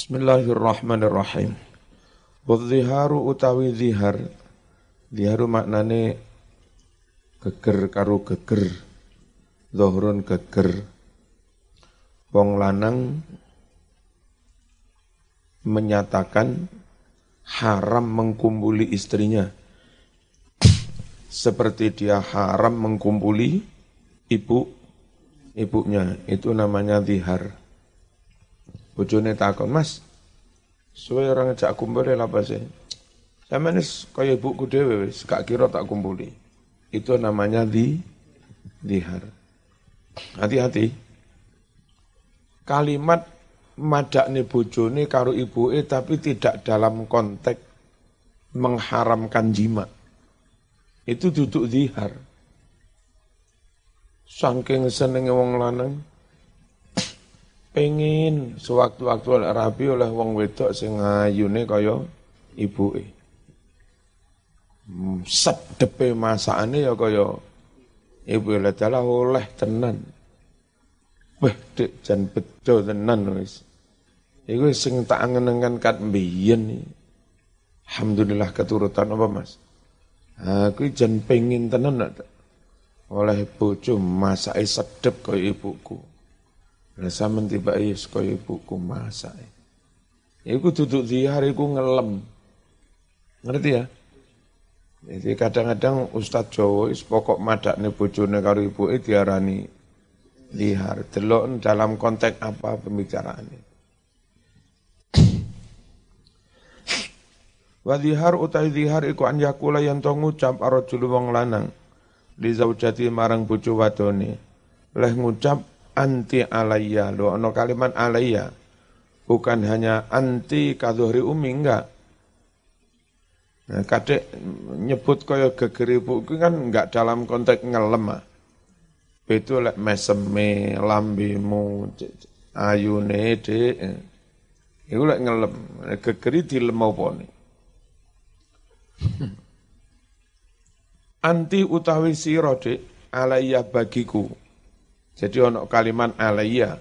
Bismillahirrahmanirrahim. Wadhiharu utawi zihar. Ziharu maknane geger karo geger. Zohrun geger. Wong lanang menyatakan haram mengkumpuli istrinya seperti dia haram mengkumpuli ibu ibunya itu namanya zihar bojone takon mas suwe orang ngejak kumpul apa sih sama nis kaya ibuku dewe wis gak kira tak kumpuli. Itu namanya di zihar hati-hati. Kalimat madakne bojone karo ibuke tapi tidak dalam konteks mengharamkan jima. Itu duduk zihar. Saking senenge wong lanang pengen sewaktu-waktu rabi oleh wong wedok sing ayune kaya ibuke. Hmm, sedepe masakane ya kaya ibu dalah oleh tenan. Wah, dik jan bedo tenan wis. Iku sing tak angen-angen kat mbiyen. Alhamdulillah keturutan apa Mas? Aku jan pengen tenan oleh bojo masake sedep kaya ibuku. Lah sampean tiba yes kaya ibuku masake. Iku duduk di hari ku ngelem. Ngerti ya? Jadi kadang-kadang Ustadz Jawa is pokok madakne bojone karo ibuke diarani lihar. Delok dalam konteks apa pembicaraannya. Wa dhihar utai dhihar iku an yang to ngucap arajul wong lanang li zaujati marang bojo wadone. Leh ngucap anti alayya. Lo ono kalimat alayya. Bukan hanya anti kadhuhri umi enggak. Nah, kadek nyebut kaya gegeri buku kan enggak dalam konteks ngelem ah. Itu lek meseme lambimu ayune dek. Iku lek ngelem. Gegeri dilem apa nih? Anti utawi sira dik alayya bagiku. Jadi ono kalimat alayya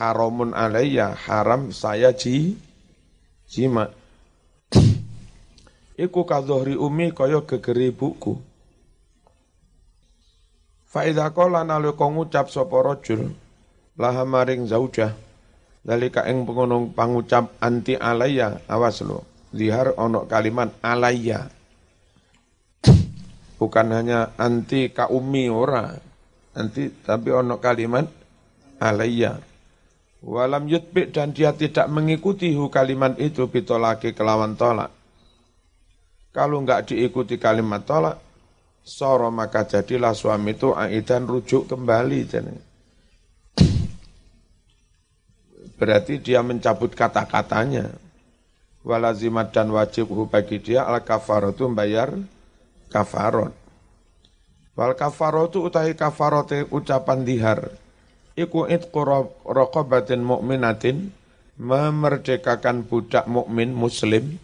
haramun alayya haram saya ji jima. Iku kadhohri umi kaya gegeri buku. Faidha kola nalika ngucap sapa rajul laha maring zaujah dalika ing pengunung pangucap anti alayya awas lo Zihar ono kalimat alaya. Bukan hanya anti kaumi ora. Anti tapi ono kalimat alaya. Walam yutbik dan dia tidak mengikuti hu kalimat itu bitolaki kelawan tolak. Kalau enggak diikuti kalimat tolak, soro maka jadilah suami itu aidan rujuk kembali. Berarti dia mencabut kata-katanya walazimat dan wajib bagi dia al kafaratu bayar kafarot. Wal kafaratu utahi kafarote ucapan dihar. Iku itqu raqabatin mu'minatin memerdekakan budak mukmin muslim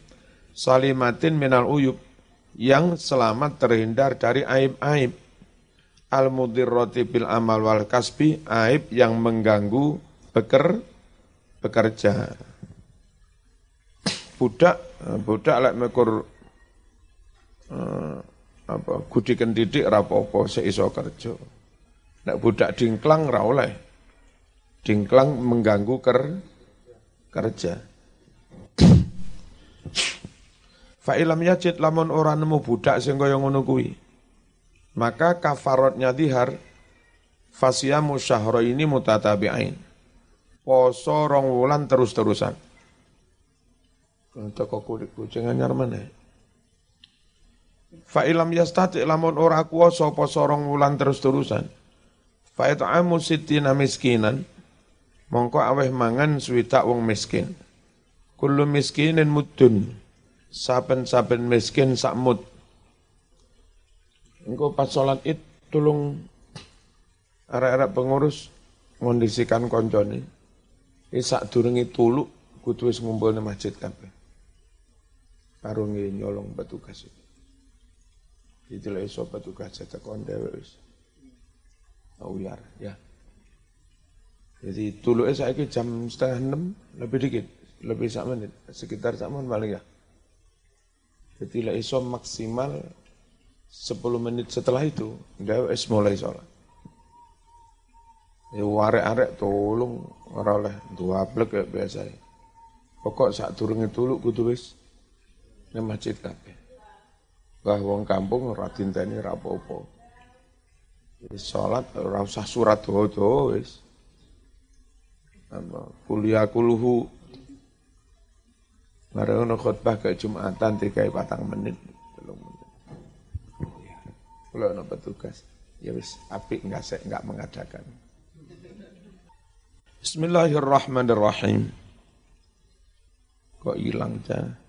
salimatin minal uyub yang selamat terhindar dari aib-aib al mudirrati bil amal wal kasbi aib yang mengganggu beker, bekerja budak eh, budak lek mekur uh, apa gudiken didik ora apa-apa iso kerja. Nek budak dingklang ra oleh. Dingklang mengganggu ker kerja. Fa ilam yajid lamun ora nemu budak sing kaya ngono kuwi. Maka kafarotnya dihar fasiyamu syahra ini mutatabi'ain. Poso rong wulan terus-terusan. Toko kulit kucing anyar? Fa ilam yastati lamun ora kuwasa apa sorong wulan terus-terusan. Fa it'amu sittina miskinan. Mongko aweh mangan swidak wong miskin. Kullu miskinin mudun. Saben-saben miskin sak mud. Engko pas salat Id tulung arek-arek pengurus ngondisikan koncone. Iki sak durunge tuluk kudu wis ngumpulne masjid kabeh karungi nyolong petugas itu. Itu lah iso petugas jatah konde wis. ya. Jadi tulu saya ke jam setengah enam lebih dikit. lebih sak menit, sekitar sak menit paling ya. Jadi iso maksimal 10 menit setelah itu, dia es mulai sholat. Ya warek-arek tolong ora oleh dua blek kayak biasa. Pokok saat turun itu lu kudu wis nang masjid kabeh. Wah wong kampung ora dinteni ra apa-apa. Wis salat ora usah surat doa wis. Apa kuliah kuluhu Mari ono khutbah ke Jumatan tiga patang menit, belum menit. Kalau ono petugas, ya wis api enggak saya enggak mengadakan. Bismillahirrahmanirrahim. Kok hilang cah?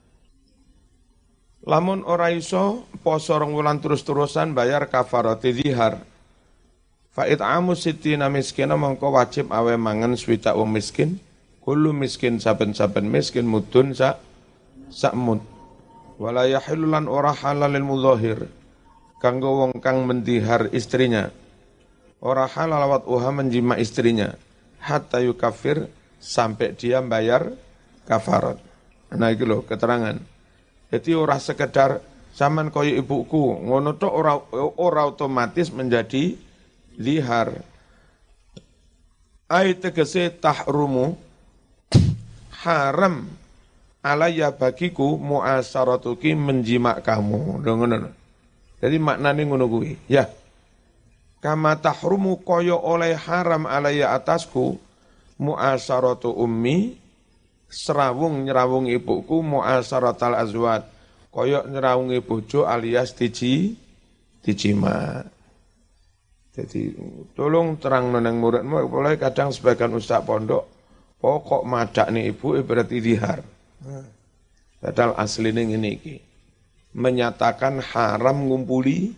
Lamun ora iso poso rong wulan terus-terusan bayar kafarati zihar. Fa'id amu sitina miskina mongko wajib awe mangan swita wong miskin. Kulu miskin saben-saben miskin mudun sa sak mud. Wala yahilulan ora halalil mudhahir. Kanggo wong kang mendihar istrinya. Ora halal wat uha menjima istrinya hatta yukafir sampai dia bayar kafarat. Nah itu loh keterangan. Jadi orang sekedar zaman koyo ibuku ngono tok ora ora otomatis menjadi lihar. Ai tegese tahrumu haram alaya bagiku muasaratuki menjimak kamu. Ngono. Jadi maknane ngono kuwi. Ya kama tahrumu koyo oleh haram alaya atasku muasaratu ummi serawung nyerawung ibuku muasaratal azwat. Koyo nyerawungi bojo alias diji dijima jadi tolong terang noneng muridmu boleh kadang sebagian ustaz pondok pokok madak nih ibu berarti dihar. Padahal asli ini menyatakan haram ngumpuli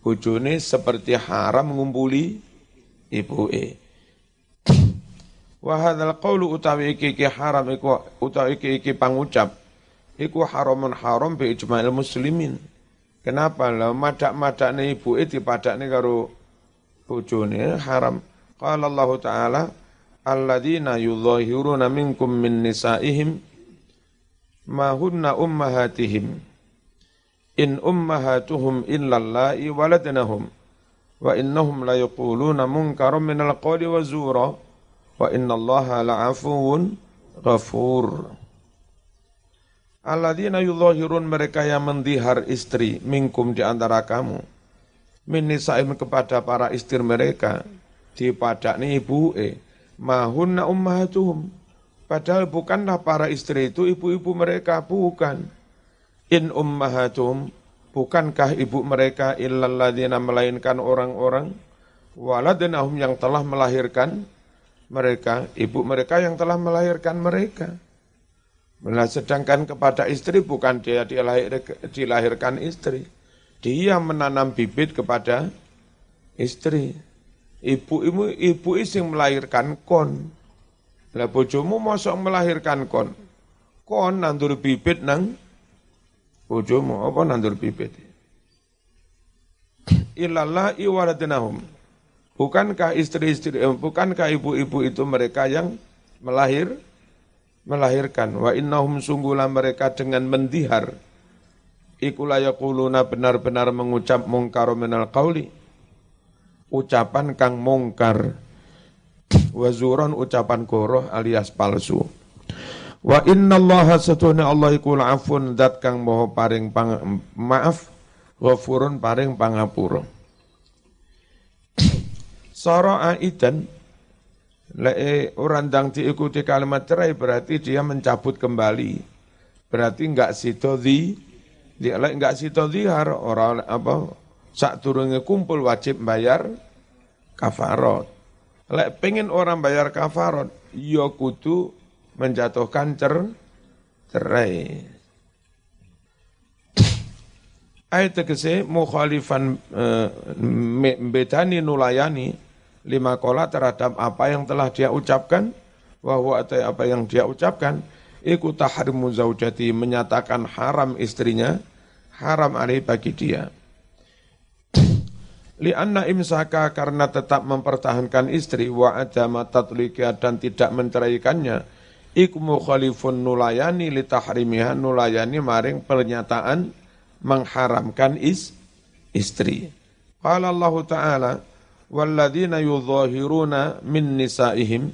bojone seperti haram ngumpuli ibu e. Wa hadzal qawlu utawi iki iki haram iku utawi iki iki pangucap iku haramun haram bi ijma'il muslimin. Kenapa lah madak-madakne ibu e dipadakne karo bojone haram. Qala Allah Ta'ala alladzina yudhahiruna minkum min nisaihim ma hunna ummahatihim in ummahatuhum illallai waladnahum wa innahum la yaquluna munkaram minal qawli wa zura wa innallaha la'afuwun ghafur. Alladzina yudhahirun mereka yang mendihar istri minkum di antara kamu. Min nisaim kepada para istri mereka. Di padakni ibu e mahunna ummahatuhum. Padahal bukanlah para istri itu ibu-ibu mereka bukan. In ummahatum, bukankah ibu mereka illalladzina melainkan orang-orang? Waladnahum yang telah melahirkan mereka, ibu mereka yang telah melahirkan mereka. Nah, sedangkan kepada istri bukan dia dilahir, dilahirkan istri. Dia menanam bibit kepada istri. Ibu ibu ibu ising melahirkan kon. Lah bojomu mosok melahirkan kon. Kon nandur bibit nang bojomu apa nandur bibit ilallah iwaladnahum bukankah istri-istri eh, bukankah ibu-ibu itu mereka yang melahir melahirkan? Wa innahum sungguhlah mereka dengan mendihar. Ikulah yaquluna benar-benar mengucap mungkar minal qauli ucapan kang mungkar. Wazuron ucapan goroh alias palsu. Wa inna Allah satuna Allah iku afun dat kang moho paring pang, maaf ghafurun paring pangapura. Sara aidan le orang diikuti kalimat cerai berarti dia mencabut kembali. Berarti enggak sito di dia lek enggak sito dihar orang apa sak turunnya kumpul wajib bayar kafarot. Lek pengen orang bayar kafarot, ya kudu menjatuhkan cer cerai. Ayat tegese mukhalifan e, bedani nulayani lima kola terhadap apa yang telah dia ucapkan. Bahwa atau apa yang dia ucapkan. Iku tahrimu zaujati menyatakan haram istrinya. Haram alih bagi dia. Lianna imsaka karena tetap mempertahankan istri. Wa adama tatliqia dan tidak menceraikannya iku mukhalifun nulayani li tahrimiha nulayani maring pernyataan mengharamkan is, istri. Qala Allah Ta'ala, walladzina yudhahiruna min nisaihim.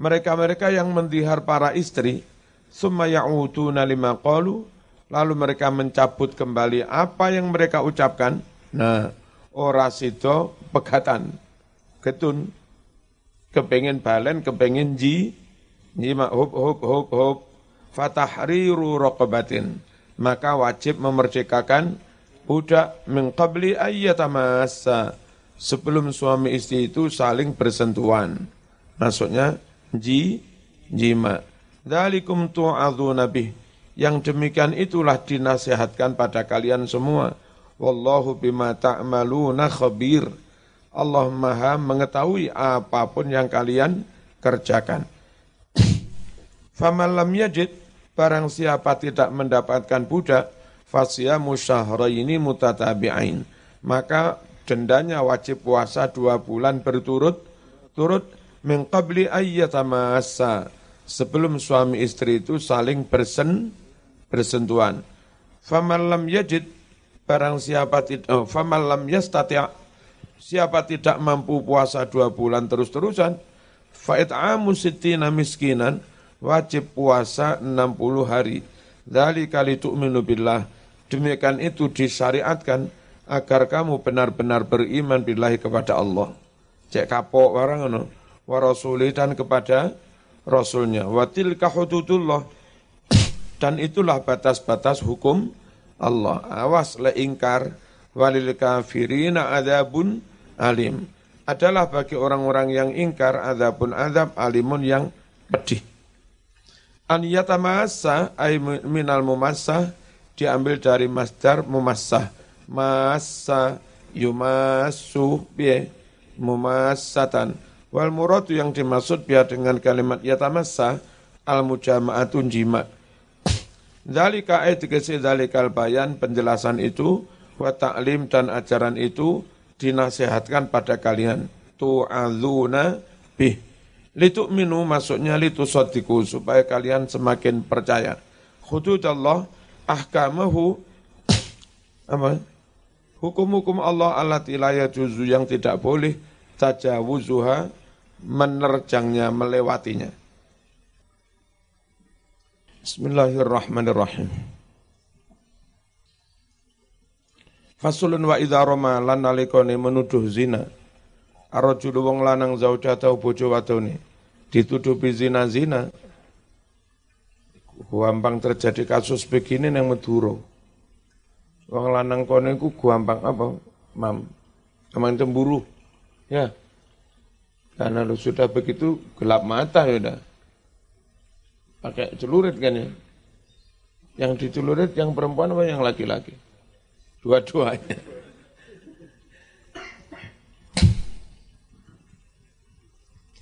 Mereka-mereka yang mendihar para istri summa ya'utuna lima qalu lalu mereka mencabut kembali apa yang mereka ucapkan. Nah ora sida pegatan ketun kepengen balen kepengen ji nyimak hub hub hub hub fatahriru raqabatin. Maka wajib memerdekakan budak min qabli ayyatamassa sebelum suami istri itu saling bersentuhan. Maksudnya ji jima. Dalikum tu'adhu nabi. Yang demikian itulah dinasihatkan pada kalian semua. Wallahu bima ta'maluna khabir. Allah maha mengetahui apa pun yang kalian kerjakan. Faman yajid, barang siapa tidak mendapatkan budak, fasyamu syahraini mutatabi'ain. Maka dendanya wajib puasa dua bulan berturut turut mengkabli ayyatamasa sebelum suami istri itu saling bersen bersentuhan. Famalam yajid barang siapa tidak oh, famalam yastati' siapa tidak mampu puasa dua bulan terus-terusan fa'it'amu sittina miskinan wajib puasa 60 hari. Dari kali tu'minu billah. Demikian itu disyariatkan agar kamu benar-benar beriman billahi kepada Allah. Cek kapok orang ngono. Wa rasuli dan kepada rasulnya. Wa tilka hududullah. Dan itulah batas-batas hukum Allah. Awas le ingkar walil kafirina adabun alim. Adalah bagi orang-orang yang ingkar adabun adab alimun yang pedih. An yatamassa ay minal mumassah diambil dari masdar mumassah masa yumasu biye mumasatan wal muradu yang dimaksud biar dengan kalimat yatamassa al mujama'atun jima Zalika ayat dikasih zalikal bayan penjelasan itu wa ta'lim dan ajaran itu dinasihatkan pada kalian. Tu'adzuna bih. Minu maksudnya litusadiku supaya kalian semakin percaya. Hududallah ahkamahu apa Hukum-hukum Allah tilaya juzu yang tidak boleh tajawuzuha menerjangnya, melewatinya. Bismillahirrahmanirrahim. Fasulun wa idha roma lan nalikone menuduh zina. Arrojulu wong lanang zaujatau bojo wadone dituduhi zina-zina. Gampang terjadi kasus begini yang Maduro. Wong lanang kono iku gampang apa? Mam. Gampang cemburu. Ya. Karena lu sudah begitu gelap mata ya udah. Pakai celurit kan ya. Yang dicelurit yang perempuan apa yang laki-laki? Dua-duanya.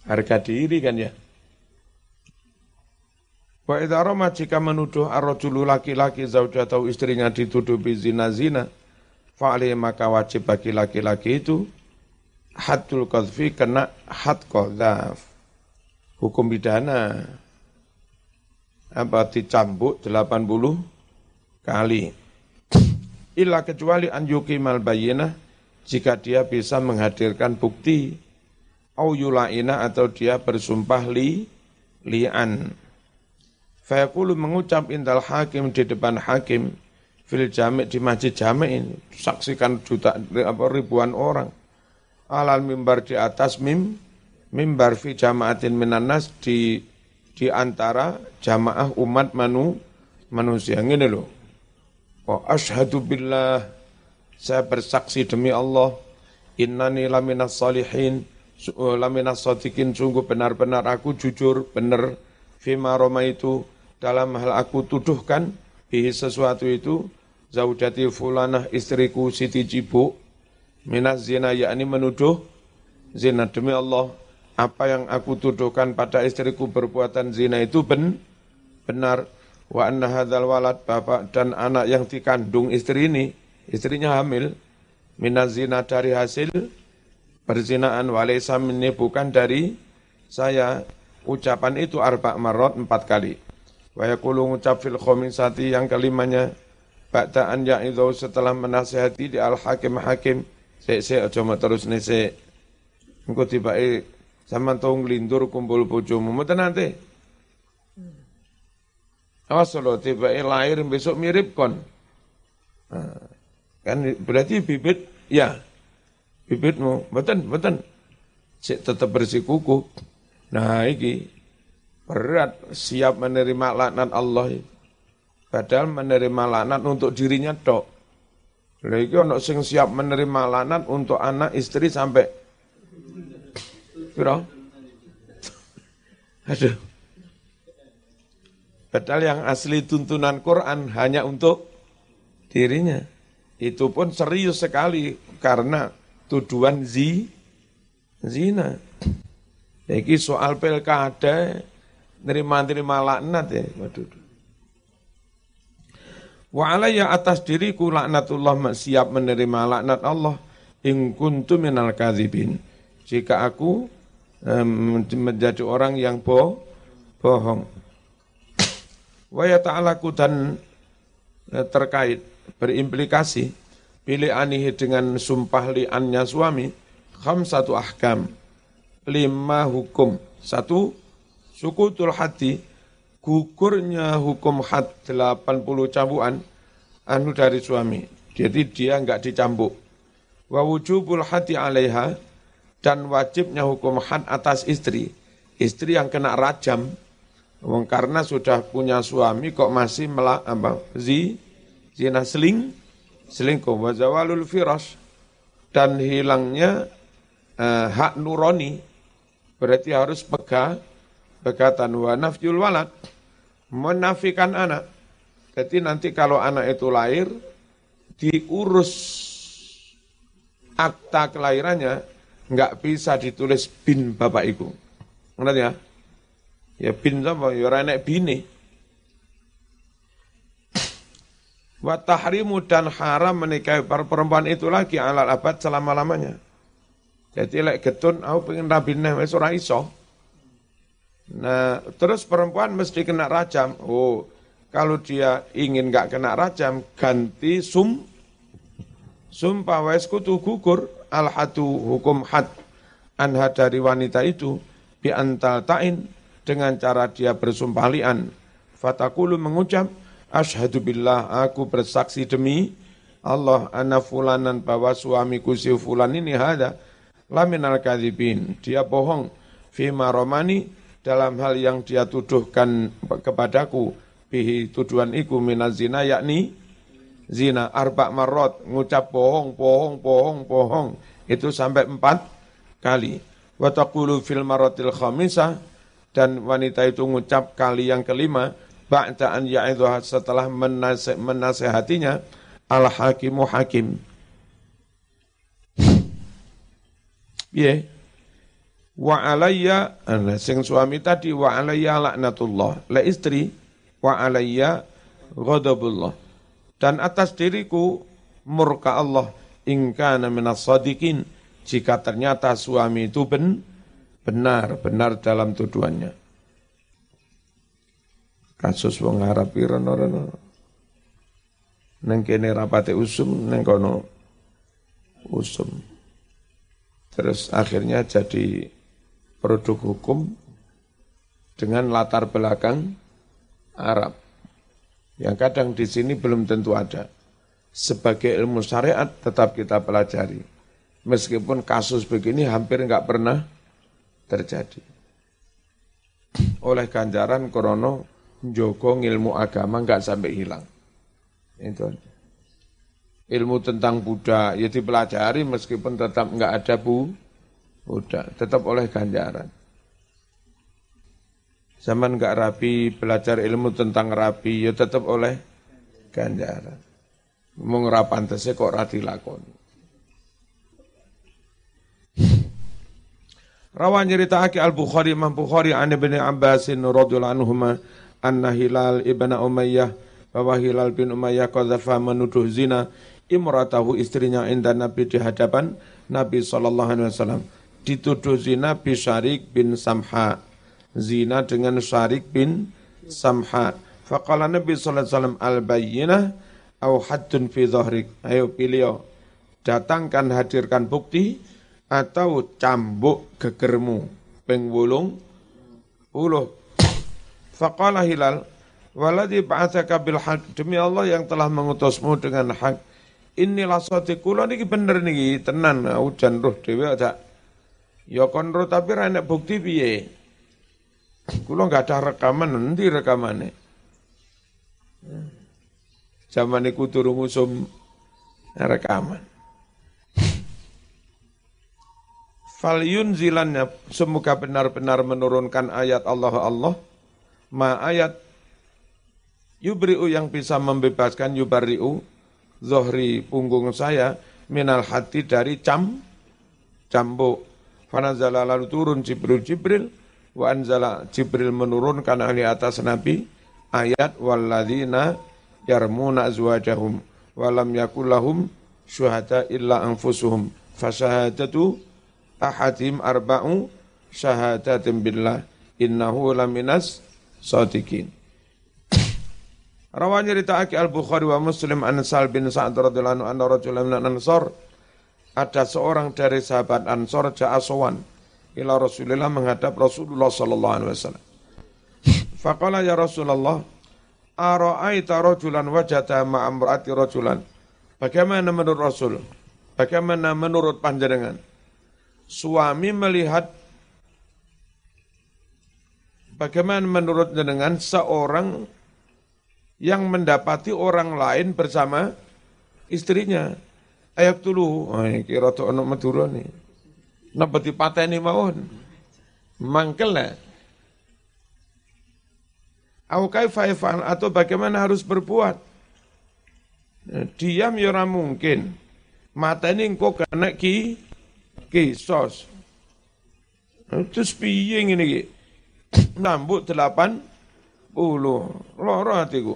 Harga diri kan ya. Wa idza rama jika menuduh ar-rajulu laki-laki zaujatau istrinya dituduh bizina-zina, fa'alih maka wajib bagi laki-laki itu haddul qadfi kena had qadhaf. Hukum pidana apa dicambuk 80 kali. Illa kecuali an yuqimal bayyinah jika dia bisa menghadirkan bukti au yulaina atau dia bersumpah li li'an Fayaqulu mengucap indal hakim di depan hakim fil jami' di masjid jami' ini. Saksikan juta apa ribuan orang. Alal mimbar di atas mim mimbar fi jamaatin minanas di di antara jamaah umat manu manusia. Ini loh wa ashadu billah. Saya bersaksi demi Allah innani laminas salihin. Laminas sadikin sungguh benar-benar aku jujur benar. Fima roma itu dalam hal aku tuduhkan bihi sesuatu itu zaujati fulanah istriku Siti Cibu minas zina yakni menuduh zina. Demi Allah apa yang aku tuduhkan pada istriku berbuatan zina itu ben, benar. Wa anna hadzal walad bapak dan anak yang dikandung istri ini istrinya hamil minas zina dari hasil perzinaan. Walaysa minni bukan dari saya. Ucapan itu arba marot empat kali. Wa yaqulu ngucap fil khomisati yang kelimanya Ba'da'an itu setelah menasihati di al-hakim hakim Sik sik aja terus nese Engko tibake sama tau nglindur kumpul bojomu. Mboten nanti Awas lo tiba lahir besok mirip kon. Nah, kan berarti bibit ya bibitmu. Betul betul Cik tetap bersikuku. Nah iki berat siap menerima laknat Allah. Padahal menerima laknat untuk dirinya tok. Lagi ono sing siap menerima laknat untuk anak istri sampai Piro? Aduh. Padahal yang asli tuntunan Quran hanya untuk dirinya. Itu pun serius sekali karena tuduhan zi, zina. Jadi soal pilkada, nerima-nerima laknat ya. Waduh. Wa alayya atas diriku laknatullah siap menerima laknat Allah in kuntu minal kadhibin. Jika aku um, menjadi orang yang bo bohong. Wa yata'alaku dan eh, terkait berimplikasi pilih anihi dengan sumpah li'annya suami kham satu ahkam lima hukum satu sukutul hati gugurnya hukum had 80 cambukan anu dari suami. Jadi dia enggak dicambuk. Wa wujubul hati alaiha dan wajibnya hukum had atas istri. Istri yang kena rajam karena sudah punya suami kok masih melak apa zi zina seling selingkuh wa zawalul firas dan hilangnya uh, hak nuroni berarti harus pegah pegatan wa nafjul walad menafikan anak. Jadi nanti kalau anak itu lahir, diurus akta kelahirannya, nggak bisa ditulis bin bapak ibu. Ngerti ya? Ya bin sama, ya renek bini. Wa tahrimu dan haram menikahi perempuan itu lagi alal abad selama-lamanya. Jadi lek getun, aku pengen rabinah, wis ora iso. Nah, terus perempuan mesti kena rajam. Oh, kalau dia ingin nggak kena rajam, ganti sum. Sumpah wes kutu gugur. Al hatu hukum had. Anha dari wanita itu bi antal tain dengan cara dia bersumpah lian. Fatakulu mengucap ashadu billah aku bersaksi demi Allah ana fulanan bahwa suamiku si fulan ini ada lamin al kadhibin dia bohong. Fima romani dalam hal yang dia tuduhkan kepadaku bihi tuduhan iku minaz zina yakni zina. Arba marot ngucap bohong bohong bohong bohong. Itu sampai empat kali. Wa taqulu fil marotil khamisah dan wanita itu ngucap kali yang kelima ba'da an ya'idhuha setelah menase, menasehatinya al hakimu hakim. Yeah wa alayya sing suami tadi wa alayya laknatullah. La istri wa alayya ghadabullah. Dan atas diriku murka Allah in kana minas sadiqin. Jika ternyata suami itu ben, benar benar dalam tuduhannya. Kasus wong Arab rono-rono neng kene rapate usum neng kono usum. Terus akhirnya jadi produk hukum dengan latar belakang Arab. Yang kadang di sini belum tentu ada. Sebagai ilmu syariat tetap kita pelajari. Meskipun kasus begini hampir nggak pernah terjadi. Oleh ganjaran korono Joko ilmu agama nggak sampai hilang. Itu Ilmu tentang Buddha ya dipelajari meskipun tetap nggak ada bu, Udah, tetap oleh ganjaran. Zaman nggak rapi, belajar ilmu tentang rapi, ya tetap oleh ganjaran. Mau ngerapantasnya kok rati lakon. Rawan aki al-Bukhari, Imam Bukhari, an Ibn Abbasin radhiyallahu anhuma, anna Hilal ibn Umayyah, bahwa Hilal bin Umayyah qadhafa menuduh zina imratahu istrinya indah Nabi di hadapan Nabi sallallahu dituduh zina Bisharik bin Samha zina dengan Syarik bin Samha. Faqala Nabi sallallahu alaihi wasallam al-bayyinah au haddun fi dhahrik. Ayo pilih datangkan hadirkan bukti atau cambuk gegermu ping wulung puluh. Faqala Hilal Waladhi ba'athaka bil haq demi Allah yang telah mengutusmu dengan hak. Inilah soti kula niki bener niki tenan hujan roh dhewe aja. Ya kon roh tapi ra bukti piye? Kula enggak ada rekaman, nanti rekamannya. Zaman iku turun ngusum rekaman. Falyun zilannya semoga benar-benar menurunkan ayat Allah Allah ma ayat Yubri'u yang bisa membebaskan yubari'u zohri punggung saya minal hati dari cam cambuk. Fanazala lalu turun Jibril Jibril. Wa anzala Jibril menurunkan ahli atas Nabi. Ayat walladzina yarmuna azwajahum walam yakulahum syuhada illa anfusuhum. Fasyahadatu ahadim arba'u syahadatin billah. Innahu laminas sadiqin. Rawanya aki Al-Bukhari wa Muslim an Sal bin Sa'ad radhiyallahu anhu rajulan min Ansar ada seorang dari sahabat Ansor ja'asawan ila Rasulillah menghadap Rasulullah sallallahu alaihi wasallam. Faqala ya Rasulullah ara'aita rajulan wajata ma'amrati rajulan. Bagaimana menurut Rasul? Bagaimana menurut panjenengan? Suami melihat Bagaimana menurut jenengan seorang yang mendapati orang lain bersama istrinya. Ayak dulu, oh, kira tuh anak madura nih. Napa dipateni mawon. Mangkel lah. Au kaifa atau bagaimana harus berbuat? Diam ya mungkin. Mata ini kok kena ki kisos. Terus piye ngene iki? Nambut delapan puluh. Loro hatiku.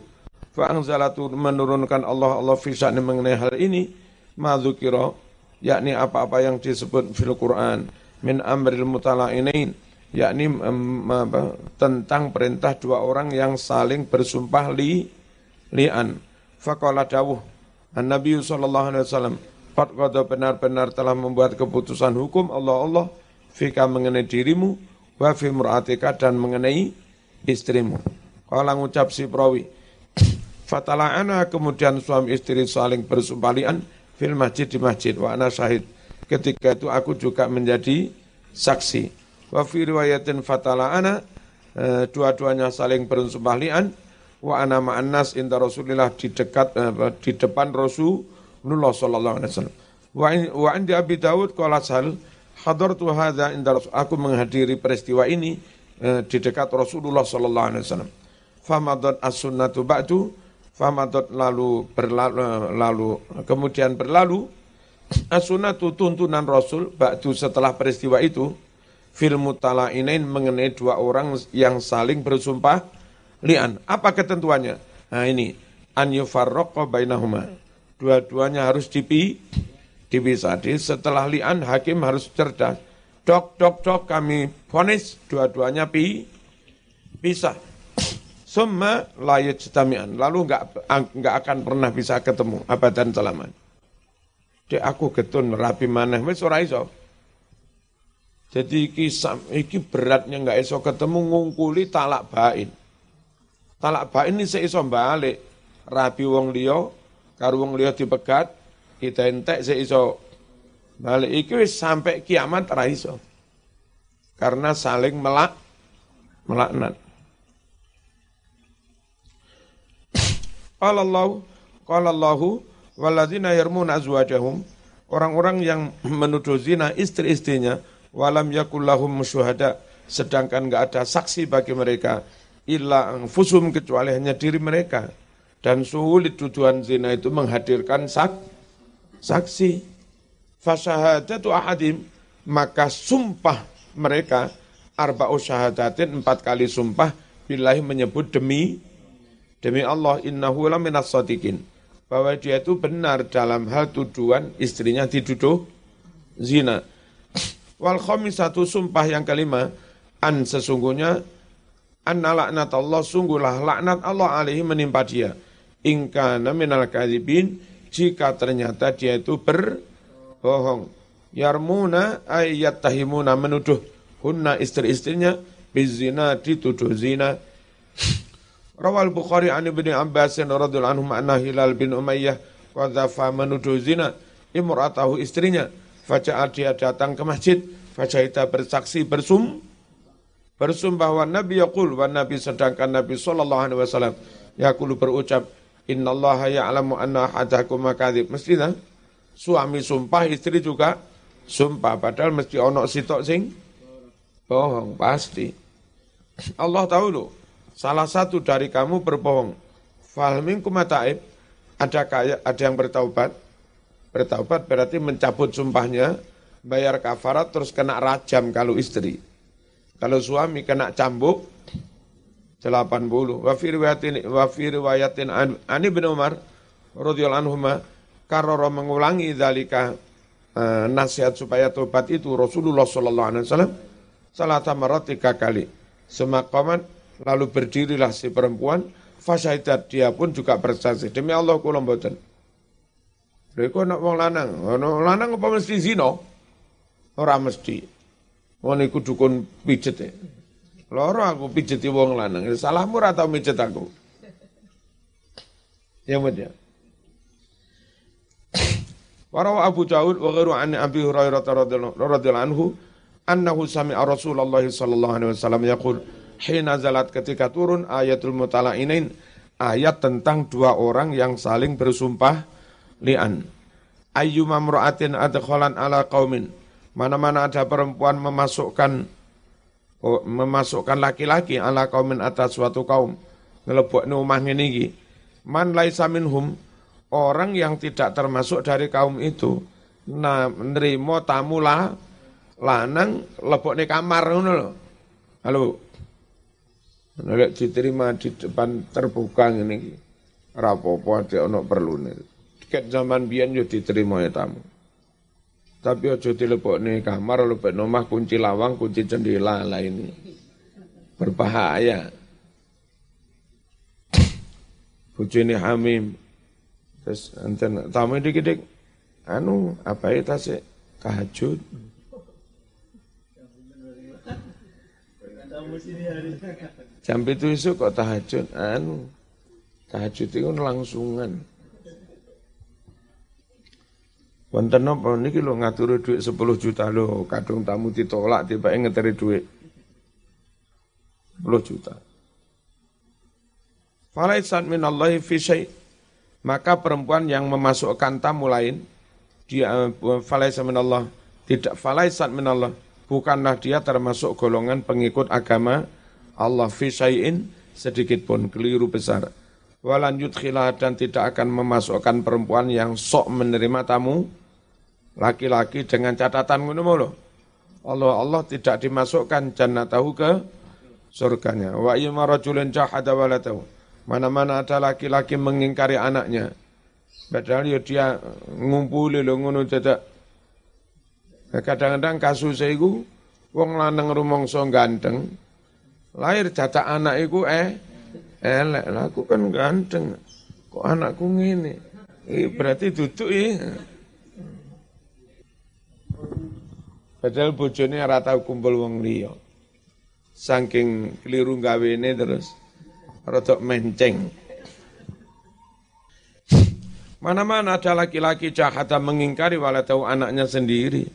Fa'angzalatu menurunkan Allah Allah fisa'ni mengenai hal ini madzukira yakni apa-apa yang disebut fil Quran min amril mutala'inain yakni um, apa, tentang perintah dua orang yang saling bersumpah li li'an faqala dawuh an Nabi sallallahu alaihi wasallam Qad benar-benar telah membuat keputusan hukum Allah Allah fika mengenai dirimu wa fi mur'atika dan mengenai istrimu. Kalau ngucap si perawi, Fatala'ana kemudian suami istri saling bersumpalian fil masjid di masjid wa ana syahid. Ketika itu aku juga menjadi saksi. Wa fi riwayatin fatala'ana eh, dua-duanya saling bersumpalian wa ana ma'an nas inda Rasulillah di dekat eh, di depan Rasulullah sallallahu alaihi wasallam. Wa andi Abi Dawud qala sal hadartu hadza inda Rasul. Aku menghadiri peristiwa ini eh, di dekat Rasulullah sallallahu alaihi wasallam. Famadat as-sunnatu ba'du Famadot lalu berlalu lalu kemudian berlalu asunatu tuntunan Rasul ba'du setelah peristiwa itu fil mutala'inain mengenai dua orang yang saling bersumpah lian. Apa ketentuannya? Nah ini an yufarraqa bainahuma. Dua-duanya harus dipi dipisah. Jadi setelah lian hakim harus cerdas. Dok, dok, dok kami vonis dua-duanya pi pisah Summa layat setamian. Lalu enggak, enggak akan pernah bisa ketemu abadan selamat. Dek aku getun rapi mana, wis ora iso. Jadi iki, iki beratnya enggak iso ketemu ngungkuli talak bain. Talak bain ini seiso balik. Rapi wong liya, karo wong liya dipegat, kita entek seiso balik. Iki wis sampai kiamat ra iso. Karena saling melak melaknat. Qala Allah, qala Allahu walladzina yarmuna azwajahum. Orang-orang yang menuduh zina istri-istrinya walam yakul lahum syuhada. Sedangkan enggak ada saksi bagi mereka illa anfusum kecuali hanya diri mereka. Dan sulit tuduhan zina itu menghadirkan sak, saksi. Fasyahadatu ahadim maka sumpah mereka arba'u syahadatin empat kali sumpah billahi menyebut demi Demi Allah innahu minas sadiqin. Bahwa dia itu benar dalam hal tuduhan istrinya dituduh zina. Wal satu sumpah yang kelima, An sesungguhnya anna laknat Allah sungguhlah laknat Allah alaihi menimpa dia. Ingka minal kadhibin jika ternyata dia itu berbohong. Yarmuna ayat tahimuna menuduh hunna istri-istrinya bizina dituduh zina. Rawal Bukhari an Ibnu Abbas radhiyallahu anhu anna Hilal bin Umayyah qadzafa menuduh zina imra'atahu istrinya. Faja'al dia datang ke masjid, faja'ita bersaksi bersum bersumpah wa Nabi yaqul wa Nabi sedangkan Nabi sallallahu alaihi wasallam. Yaqulu berucap innallaha ya'lamu anna ahadakum makadzib. Mestinya suami sumpah istri juga sumpah. Padahal mesti ono sitok sing bohong pasti. Allah tahu loh salah satu dari kamu berbohong fal minkum ada kaya ada yang bertaubat bertaubat berarti mencabut sumpahnya bayar kafarat terus kena rajam kalau istri kalau suami kena cambuk 80. Wa fi riwayatin wa Ani bin Umar radhiyallahu anhu karoro mengulangi zalika uh, nasihat supaya tobat itu Rasulullah sallallahu alaihi wasallam salah tamarat tiga kali. Semakaman lalu berdirilah si perempuan fasaidat dia pun juga bersaksi demi Allah kula mboten. Lha nak wong lanang, ana lanang apa mesti zina? Ora mesti. Wong iku dukun pijet e. Loro aku pijeti wong lanang. Salahmu ora tau mijet aku. Ya ya. Warawa Abu Dawud wa ghairu an Abi Hurairah radhiyallahu anhu annahu sami'a Rasulullah sallallahu alaihi wasallam yaqul hina zalat ketika turun ayatul mutala'inain ayat tentang dua orang yang saling bersumpah li'an. Ayyuma mra'atin adkhalan ala qaumin. Mana-mana ada perempuan memasukkan oh, memasukkan laki-laki ala kaumin atas suatu kaum. Ngelebok rumah ini man laisa minhum orang yang tidak termasuk dari kaum itu nah nerimo tamu lah lanang lebok di kamar ngono halo Nek diterima di depan terbuka ngene Rapopo ada ono perlu nih. Ket zaman biyen yo diterima ya tamu. Tapi ojo nih kamar, lebok nomah kunci lawang, kunci jendela lah ini. Berbahaya. ini hamim. Terus enten tamu dikit anu apa ya tasik tahajud. Jam itu isu kok tahajud, anu tahajud itu langsungan. Wonten napa niki lho ngaturi dhuwit 10 juta lho, kadung tamu ditolak tiba ngeteri dhuwit 10 juta. Falaisat min Allah fi syai. Maka perempuan yang memasukkan tamu lain dia eh, falaisat min Allah tidak falaisat min Allah bukanlah dia termasuk golongan pengikut agama Allah fi syai'in sedikit pun keliru besar. Walan yudkhilah dan tidak akan memasukkan perempuan yang sok menerima tamu laki-laki dengan catatan ngono. Allah Allah tidak dimasukkan jannatahu ke surganya. Wa yuma rajulun jahada walatahu. Mana-mana ada laki-laki mengingkari anaknya. Padahal ya dia ngumpuli lho ngono dadak. Kadang-kadang kasus iku wong lanang rumangsa ganteng. Lahir cacat anak iku eh elek. Lah aku kan ganteng. Kok anakku ngene? Eh, berarti duduk ya. Padahal bojone ora tau kumpul wong liya. Saking keliru gawene terus rodok menceng. Mana-mana ada laki-laki jahat mengingkari wala tahu anaknya sendiri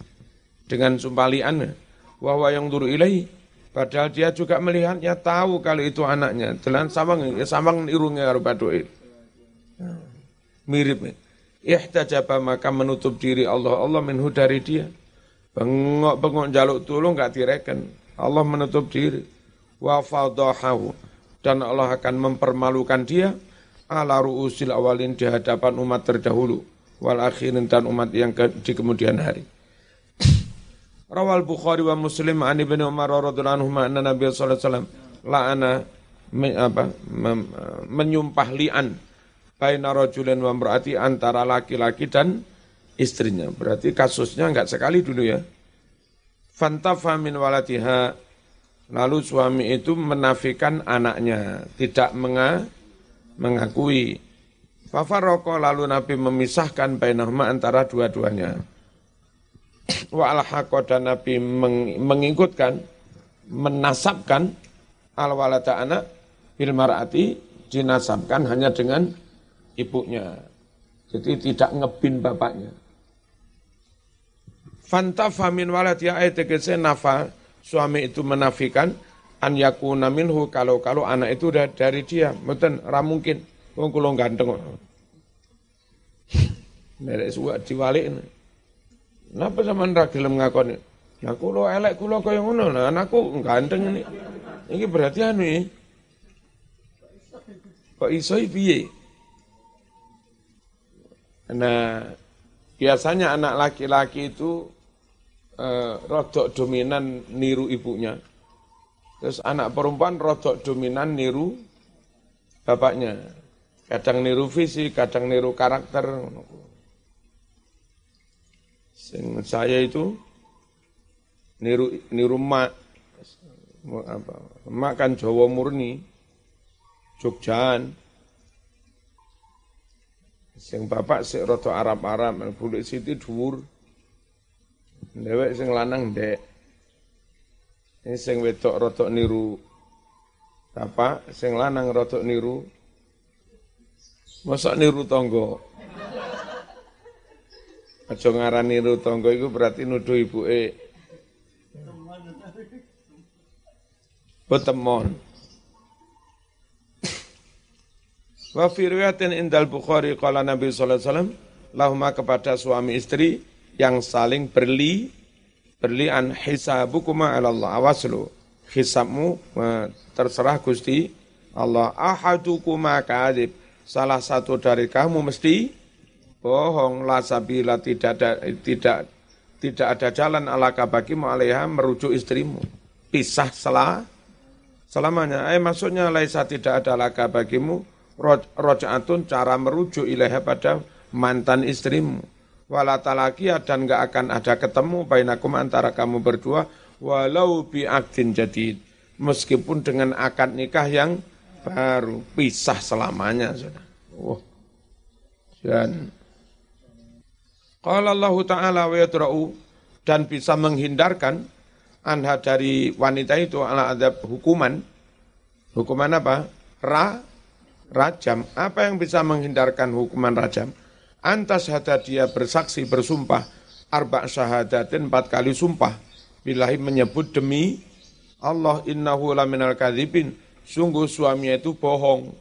dengan sumpalian Wawa yang turu ilai. Padahal dia juga melihatnya tahu kalau itu anaknya. Jalan samang, samang irungnya karo badoil. Mirip. Ihtajaba maka menutup diri Allah Allah minhu dari dia. Bengok-bengok jaluk tolong gak direken. Allah menutup diri. Wa. Dan Allah akan mempermalukan dia ala ru'usil awalin di hadapan umat terdahulu wal akhirin dan umat yang di kemudian hari. Rawal Bukhari wa Muslim an Ibnu Umar radhiyallahu anhu anna Nabi sallallahu alaihi wasallam la'ana men, apa mem, menyumpah li'an baina rajulin wa imraati antara laki-laki dan istrinya. Berarti kasusnya enggak sekali dulu ya. Fantafa min walatiha Lalu suami itu menafikan anaknya, tidak menga, mengakui. Fafaroko lalu Nabi memisahkan bainahuma antara dua-duanya. Wa al dan Nabi meng, mengikutkan, menasabkan al walada anak bil mar'ati dinasabkan hanya dengan ibunya. Jadi tidak ngebin bapaknya. Fanta famin walad ya ayat nafa suami itu menafikan an yakuna minhu kalau kalau anak itu udah dari dia, mboten ra mungkin. Wong kula ganteng kok. Nek suwe diwalik. Napa sampean ra gelem ngakoni? Lah kula elek kula kaya ngono, nah anakku ganteng ini. Ini berarti anu ya. Kok iso piye? Nah, biasanya anak laki-laki itu eh, rodok dominan niru ibunya. Terus anak perempuan rodok dominan niru bapaknya. Kadang niru visi, kadang niru karakter. Sing saya itu niru niru mak apa mak kan Jawa murni Jogjaan sing bapak sik rada Arab-Arab bulik siti dhuwur Dewek sing lanang dek. Ini sing wedok rotok niru apa? Sing lanang rotok niru. Masa niru tonggo? Aja ngaran niru tonggo itu berarti nuduh ibuke. Betemon. Wa fi riwayatin indal Bukhari qala Nabi sallallahu alaihi wasallam lahuma kepada suami istri yang saling berli berlian hisabukuma ala Allah. Awas lu, hisabmu terserah Gusti Allah. Ahadukuma kadib. Salah satu dari kamu mesti bohong la sabila tidak ada tidak tidak ada jalan ala kabagimu alaiha merujuk istrimu. Pisah selah selamanya. Eh maksudnya laisa tidak ada laka bagimu rojaatun cara merujuk ilaiha pada mantan istrimu wala talakia dan enggak akan ada ketemu bainakum antara kamu berdua walau bi jadid meskipun dengan akad nikah yang baru pisah selamanya sudah. Oh. Dan Qala Allah Ta'ala wa yadra'u dan bisa menghindarkan anha dari wanita itu ala adab hukuman. Hukuman apa? Ra, rajam. Apa yang bisa menghindarkan hukuman rajam? Antas hada dia bersaksi bersumpah arba syahadatin empat kali sumpah. Bilahi menyebut demi Allah innahu laminal kadhibin. Sungguh suaminya itu bohong.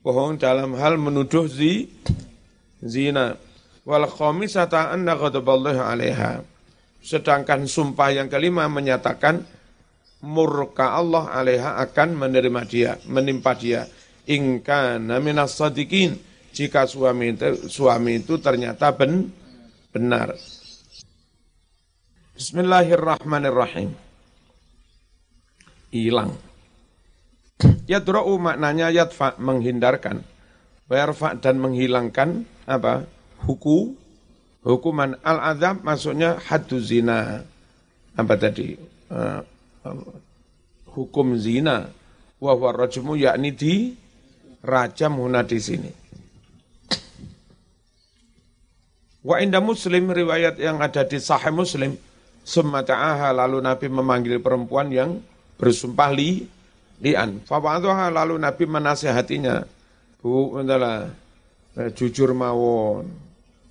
Bohong dalam hal menuduh zi, zina. Wal khamisata anna ghadaballahu alaiha. Sedangkan sumpah yang kelima menyatakan murka Allah alaiha akan menerima dia, menimpa dia. Ingka minas sadiqin jika suami itu, suami itu ternyata ben, benar. Bismillahirrahmanirrahim. Hilang. Yadra'u maknanya yadfa menghindarkan. Bayarfa dan menghilangkan apa? Huku, hukuman al-azab maksudnya haddu zina. Apa tadi? Uh, hukum zina. Rajmu yakni di rajam huna di sini. Wa inda muslim, riwayat yang ada di sahih muslim, Sumata'aha lalu Nabi memanggil perempuan yang bersumpah li, lian. Fawa'adhuha lalu Nabi menasihatinya. Bu, adalah eh, jujur mawon.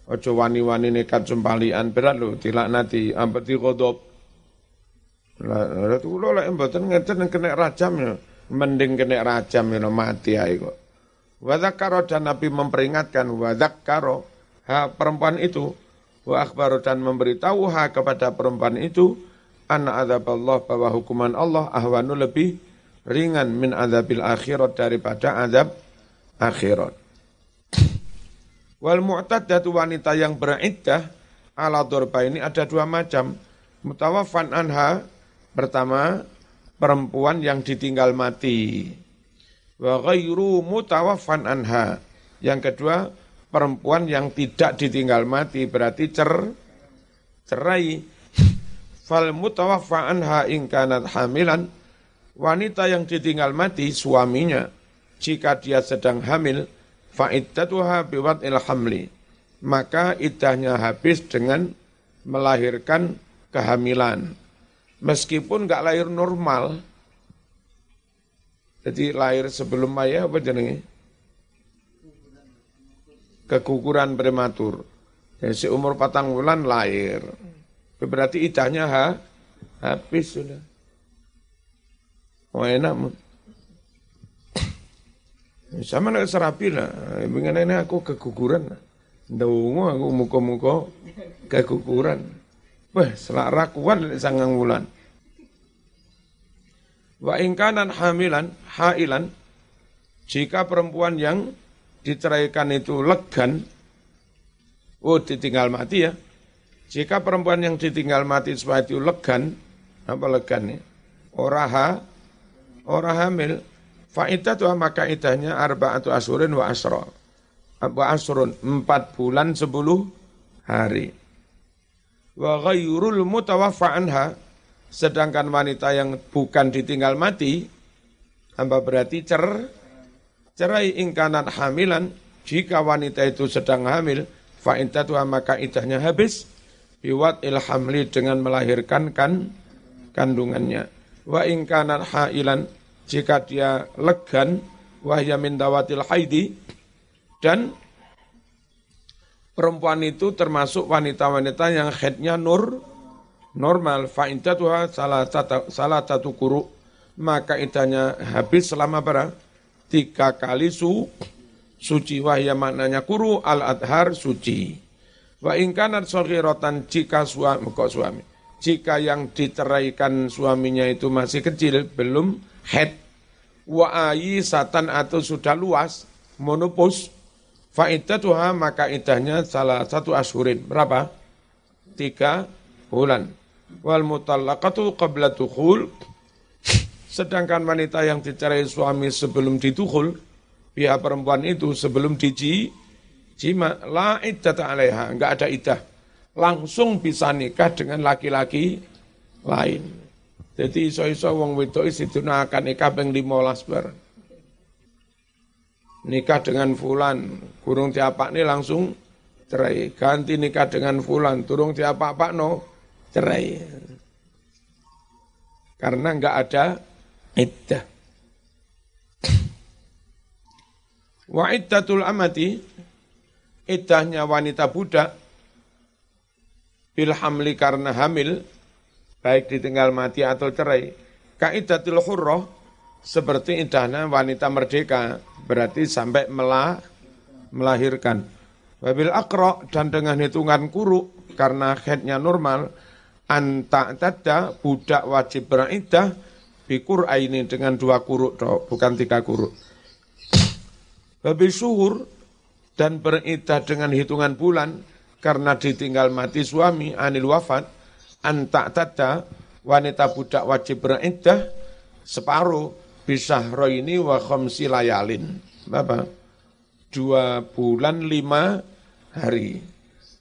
Ojo wani-wani nekat sumpah lian. Berat lo, tilak nanti, ambil di kodop. Lah, lo lah, mboten ngeten kena rajam ya. Mending kena rajam ya, mati ya kok. Wadakaro dan Nabi memperingatkan, wadakaro, ha perempuan itu wa akhbaru dan memberitahu ha kepada perempuan itu anna azab Allah bahwa hukuman Allah ahwanu lebih ringan min azabil akhirat daripada azab akhirat. Wal mu'taddatu wanita yang beriddah ala ini ada dua macam. Mutawafan anha pertama perempuan yang ditinggal mati. Wa ghairu mutawafan anha. Yang kedua perempuan yang tidak ditinggal mati berarti cer cerai fal mutawaffa anha in kanat hamilan wanita yang ditinggal mati suaminya jika dia sedang hamil fa'iddatuha biwad'il hamli. Maka idahnya habis dengan melahirkan kehamilan. Meskipun nggak lahir normal. Jadi lahir sebelum ayah apa jenenge? Keguguran prematur. Jadi umur patang bulan lahir. Berarti idahnya ha, habis sudah. Oh enak sama nak serapi lah. Dengan ini aku keguguran. Daungu aku muka-muka keguguran. Wah, selak rakuan sangang bulan. Wa ingkanan hamilan, hailan, jika perempuan yang diceraikan itu legan, oh ditinggal mati ya. Jika perempuan yang ditinggal mati supaya itu legan, apa legan ya? Oraha, orang hamil, tuh maka idahnya arba'atu asurin wa asra. Wa asrun, empat bulan sepuluh hari. Wa ghairul mutawaffa anha, sedangkan wanita yang bukan ditinggal mati, apa berarti cer, cerai ingkanat hamilan, jika wanita itu sedang hamil, tuh maka idahnya habis, biwat ilhamli dengan melahirkan kan kandungannya. Wa ingkanat hailan, jika dia legan wahya min dawatil haidi dan perempuan itu termasuk wanita-wanita yang headnya nur normal. Fa salah satu salah satu kuru maka idahnya habis selama berapa? Tiga kali su suci. Wahya maknanya kuru al adhar suci. Wa ingkanat rotan jika suami kok suami? Jika yang diceraikan suaminya itu masih kecil belum head. Wa satan atau sudah luas monopus. Tuha maka idahnya salah satu ashurin berapa? Tiga bulan. Wal mutallaqatu qabla dukhul. Sedangkan wanita yang dicerai suami sebelum ditukhul pihak perempuan itu sebelum diji jima la iddata alaiha. Enggak ada iddah. Langsung bisa nikah dengan laki-laki lain jadi iso-iso wong wedok akan nikah ping 15 bar. Nikah dengan fulan, kurung tiapak ini langsung cerai. Ganti nikah dengan fulan, turung tiapak-pak no, cerai. Karena enggak ada iddah. Wa iddatul amati, iddahnya wanita budak, bil hamli karena hamil, baik ditinggal mati atau cerai. Kaidatul hurrah seperti indahnya wanita merdeka, berarti sampai melah, melahirkan. Wabil akro dan dengan hitungan kuru, karena headnya normal, anta tada budak wajib beridah, bikur ini dengan dua kuruk, bukan tiga kuruk. Wabil suhur dan beridah dengan hitungan bulan, karena ditinggal mati suami, anil wafat, anta tata wanita budak wajib beriddah separuh bisa ini wa khamsi layalin. Apa? Dua bulan lima hari.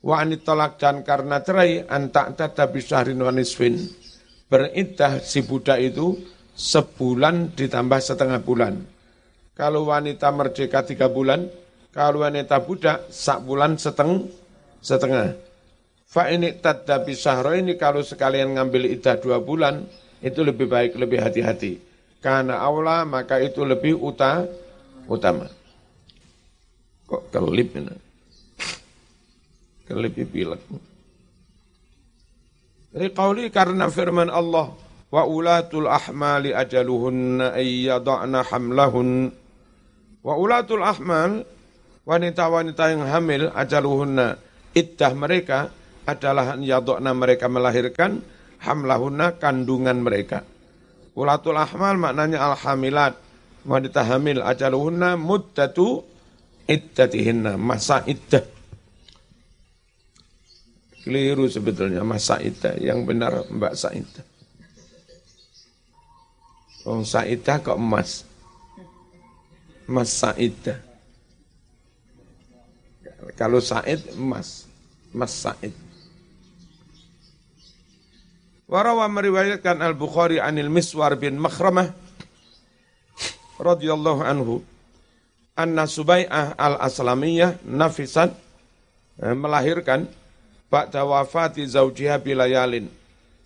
Wa tolak dan karena cerai anta tata bisa wa nisfin. Beriddah si budak itu sebulan ditambah setengah bulan. Kalau wanita merdeka tiga bulan, kalau wanita budak sak bulan seteng, setengah. Fa ini tadda bisahro ini kalau sekalian ngambil idah dua bulan, itu lebih baik, lebih hati-hati. Karena Allah maka itu lebih uta, utama. Kok kelip ini? Kelip pilek. Liqauli karena firman Allah, wa ulatul ahmali ajaluhunna ayyada'na hamlahun. Wa ulatul ahmal, wanita-wanita yang hamil ajaluhunna, iddah mereka, adalah yadokna mereka melahirkan hamlahuna kandungan mereka. Ulatul ahmal maknanya alhamilat, wanita hamil ajaluhunna muddatu iddatihinna, masa iddah. Keliru sebetulnya masa iddah, yang benar Mbak Saidah. Oh Saidah kok emas? Mas Saidah. Kalau Said emas, Mas Said. Warawa meriwayatkan Al-Bukhari anil Miswar bin Makhramah radhiyallahu anhu anna Subai'ah al-Aslamiyah nafisat eh, melahirkan ba'da wafati zaujiha bilayalin.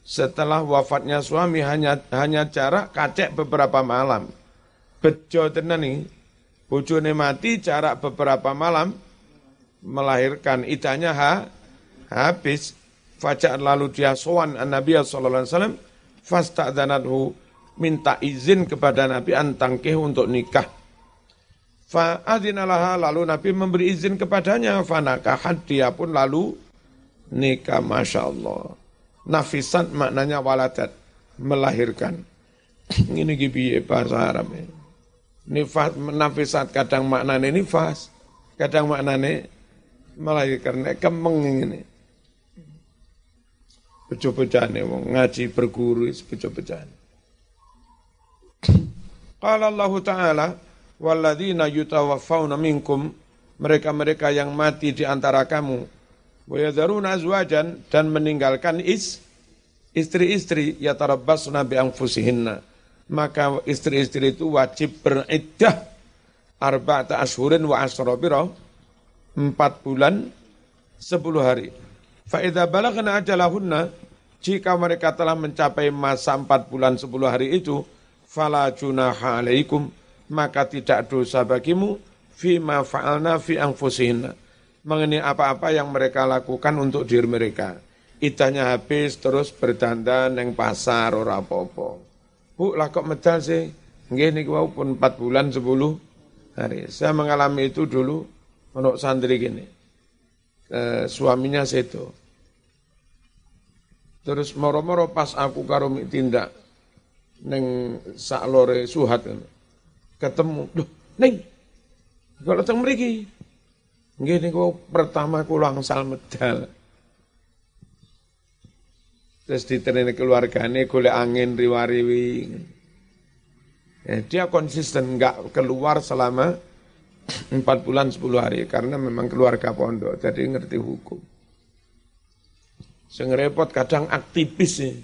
Setelah wafatnya suami hanya hanya jarak kacek beberapa malam. Bejo tenan nih, bojone mati jarak beberapa malam melahirkan idahnya ha, habis Faja'an lalu dia sowan an Nabi sallallahu alaihi wasallam fasta'dhanathu minta izin kepada Nabi antangkeh untuk nikah. Fa'adhinalaha lalu Nabi memberi izin kepadanya. Fanakahat dia pun lalu nikah. Masya Allah. Nafisat maknanya waladat. Melahirkan. Ini gibi bahasa Arab. Nifas, nafisat kadang maknanya nifas. Kadang maknanya melahirkan. Kemeng ini. Bejo-bejane ngaji berguru bejo-bejane. Qala Allah Ta'ala walladzina yutawaffawna minkum mereka-mereka yang mati di antara kamu. Wa yadharuna azwajan dan meninggalkan is istri-istri yatarabbasna bi anfusihinna maka istri-istri itu wajib beriddah arba'ata ashhurin wa asrabira empat bulan sepuluh hari Fa idza balagna ajalahunna jika mereka telah mencapai masa empat bulan sepuluh hari itu, fala junaha alaikum, maka tidak dosa bagimu, fima fa'alna fi anfusihinna. Mengenai apa-apa yang mereka lakukan untuk diri mereka. Idahnya habis terus berdandan yang pasar ora apa-apa. Bu, lah kok medal sih? Nggih niku pun 4 bulan 10 hari. Saya mengalami itu dulu menurut santri gini eh, suaminya seto. Terus moro-moro pas aku karo tindak neng sak lore suhat ketemu, loh, neng, kalau datang meriki, gini kok pertama aku langsal medal. Terus diterima keluarganya, golek angin riwariwi. Ya, dia konsisten nggak keluar selama empat bulan sepuluh hari karena memang keluarga pondok jadi ngerti hukum. Sing repot kadang aktivis sih.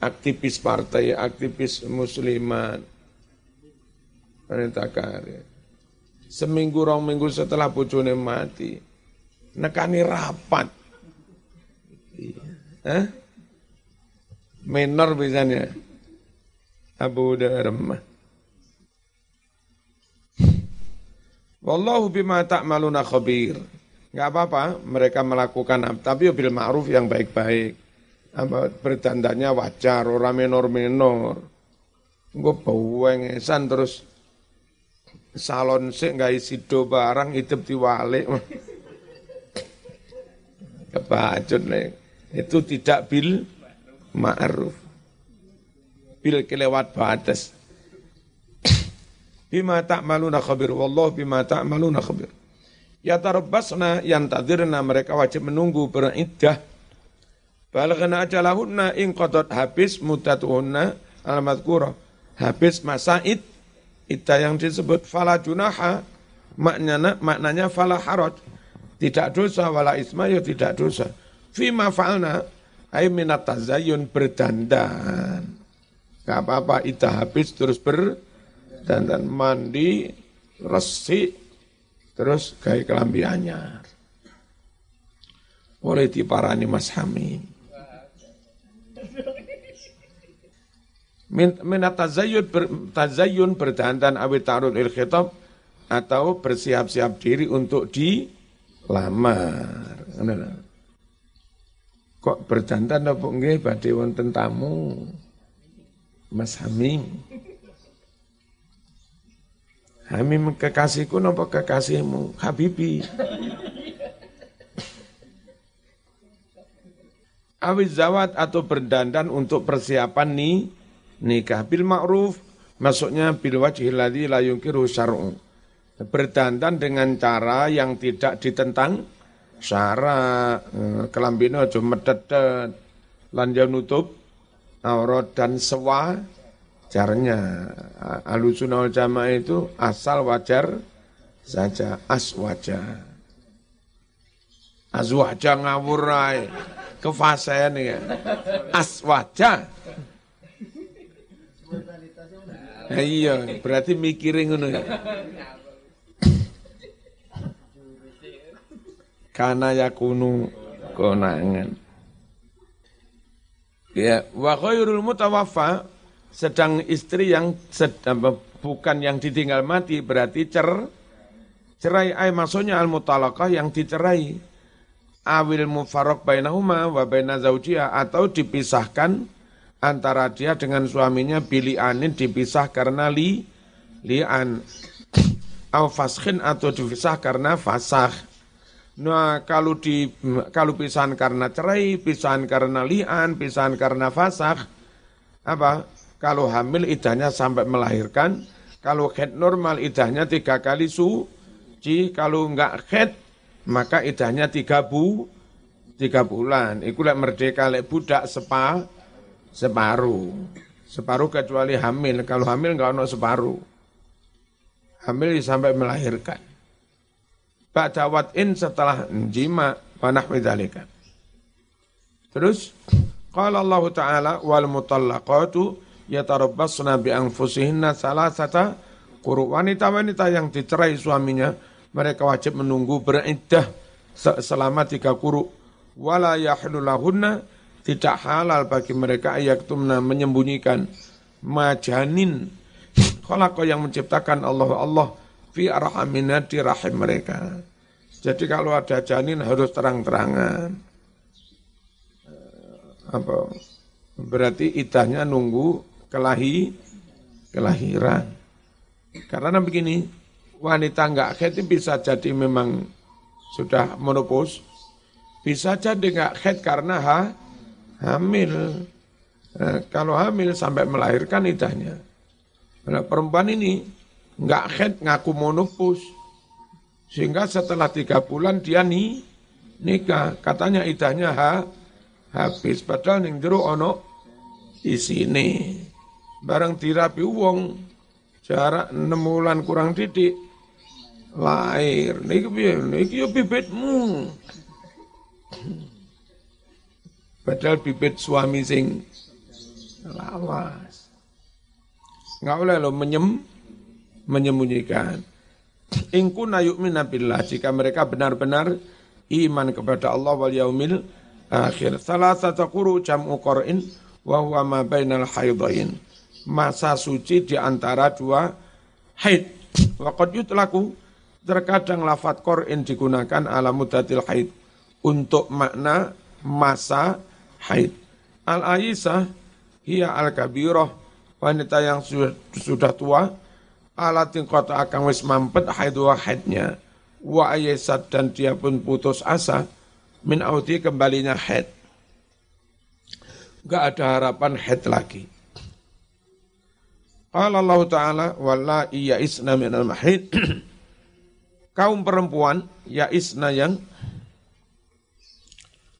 Aktivis partai, aktivis muslimat. Wanita karya. Seminggu rong minggu setelah bojone mati. Nekani rapat. Eh? Menor misalnya. Abu Darmah. Wallahu bima ta'maluna khabir. Enggak apa-apa mereka melakukan tapi bil ma'ruf yang baik-baik. Apa bertandanya wajar, orang menor-menor. Gue bawengesan terus salon sih nggak isi do barang hidup diwalik. Kebacut nih. Itu tidak bil ma'ruf. Bil kelewat batas. Bima ta'maluna khabir. Wallah bima ta'maluna khabir. Ya tarabbasna yang tadirna mereka wajib menunggu beriddah. Balaghna ajalahunna in qadot habis mudatuhunna al-madhkura. Habis masa id, iddah yang disebut fala junaha, maknanya, maknanya fala haraj. Tidak dosa, wala isma, ya tidak dosa. Fima fa'alna, ay minat tazayyun berdandan. Gak apa-apa, iddah habis terus ber dan dan mandi resik terus gaya kelambi anyar. Oleh diparani Mas Hamim minat tazayyun ber, tazayyun berdandan awit ta'arud il khitab atau bersiap-siap diri untuk dilamar. Kok berdandan apa nggih badhe wonten tamu? Mas Hamim Hamim kekasihku nopo kekasihmu? Habibi. Awis zawat atau berdandan untuk persiapan nih nikah bil ma'ruf maksudnya bil wajhil ladzi la yungkiru syar'u. Berdandan dengan cara yang tidak ditentang syara eh, kelambine aja medetet lan nutup aurat dan sewa Caranya alusunah jamaah itu asal wajar saja aswaja. Azwaja ngawurai kefasayan ya. Aswaja. iya, berarti mikirin ngono ya. Karena yakunu konangan. Ya, wa khairul mutawaffa sedang istri yang sedang, bukan yang ditinggal mati berarti cer cerai. Ay maksudnya al mutalaqah yang dicerai. Awil mufarok bainahuma wa baina zaujiyah atau dipisahkan antara dia dengan suaminya bili anin dipisah karena li lian. Au faskhin atau dipisah karena fasah Nah, kalau di kalau pisahan karena cerai, pisahan karena lian, pisahan karena fasakh, apa? Kalau hamil idahnya sampai melahirkan, kalau head normal idahnya tiga kali suci, kalau enggak head maka idahnya tiga bu, tiga bulan. Iku lek merdeka lek budak sepa, separuh. Separuh kecuali hamil. Kalau hamil enggak ono separuh. Hamil sampai melahirkan. Ba'da wat'in setelah jima panah dzalika. Terus qala Allah Ta'ala wal mutallaqatu yatarabbasna bi anfusihinna salasata quru wanita-wanita yang dicerai suaminya mereka wajib menunggu beriddah selama tiga kuru wala yahlulahunna tidak halal bagi mereka ayaktumna menyembunyikan majanin khalaqa yang menciptakan Allah Allah fi arhamina di rahim mereka. Jadi kalau ada janin harus terang-terangan. Apa? Berarti idahnya nunggu kelahi kelahiran. Karena begini, wanita enggak haid bisa jadi memang sudah menopause, bisa jadi enggak haid karena ha, hamil. Nah, kalau hamil sampai melahirkan idahnya. Nah, perempuan ini nggak head ngaku monopus. Sehingga setelah tiga bulan dia nih nikah. Katanya idahnya ha, habis. Padahal ning jero ono di sini. Barang dirapi uang jarak enam bulan kurang didik lahir. Niki piye? Niki yo bibitmu. Padahal bibit suami sing lawas. Enggak boleh lo menyem menyembunyikan. Ingku yu'mina billah jika mereka benar-benar iman kepada Allah wal yaumil akhir. Salah satu kuru jam'u qur'in wa huwa ma bainal haidain. Masa suci di antara dua haid. Wa qad yutlaku terkadang lafat Qur'in digunakan ala mudatil haid untuk makna masa haid. Al-Aisyah hiya al-kabirah wanita yang sudah, sudah tua alatin kota akan wis mampet haid haidnya wa ayesat dan dia pun putus asa min audi kembalinya haid Gak ada harapan haid lagi. Qala Allah Ta'ala wala iya isna al mahid. Kaum perempuan ya isna yang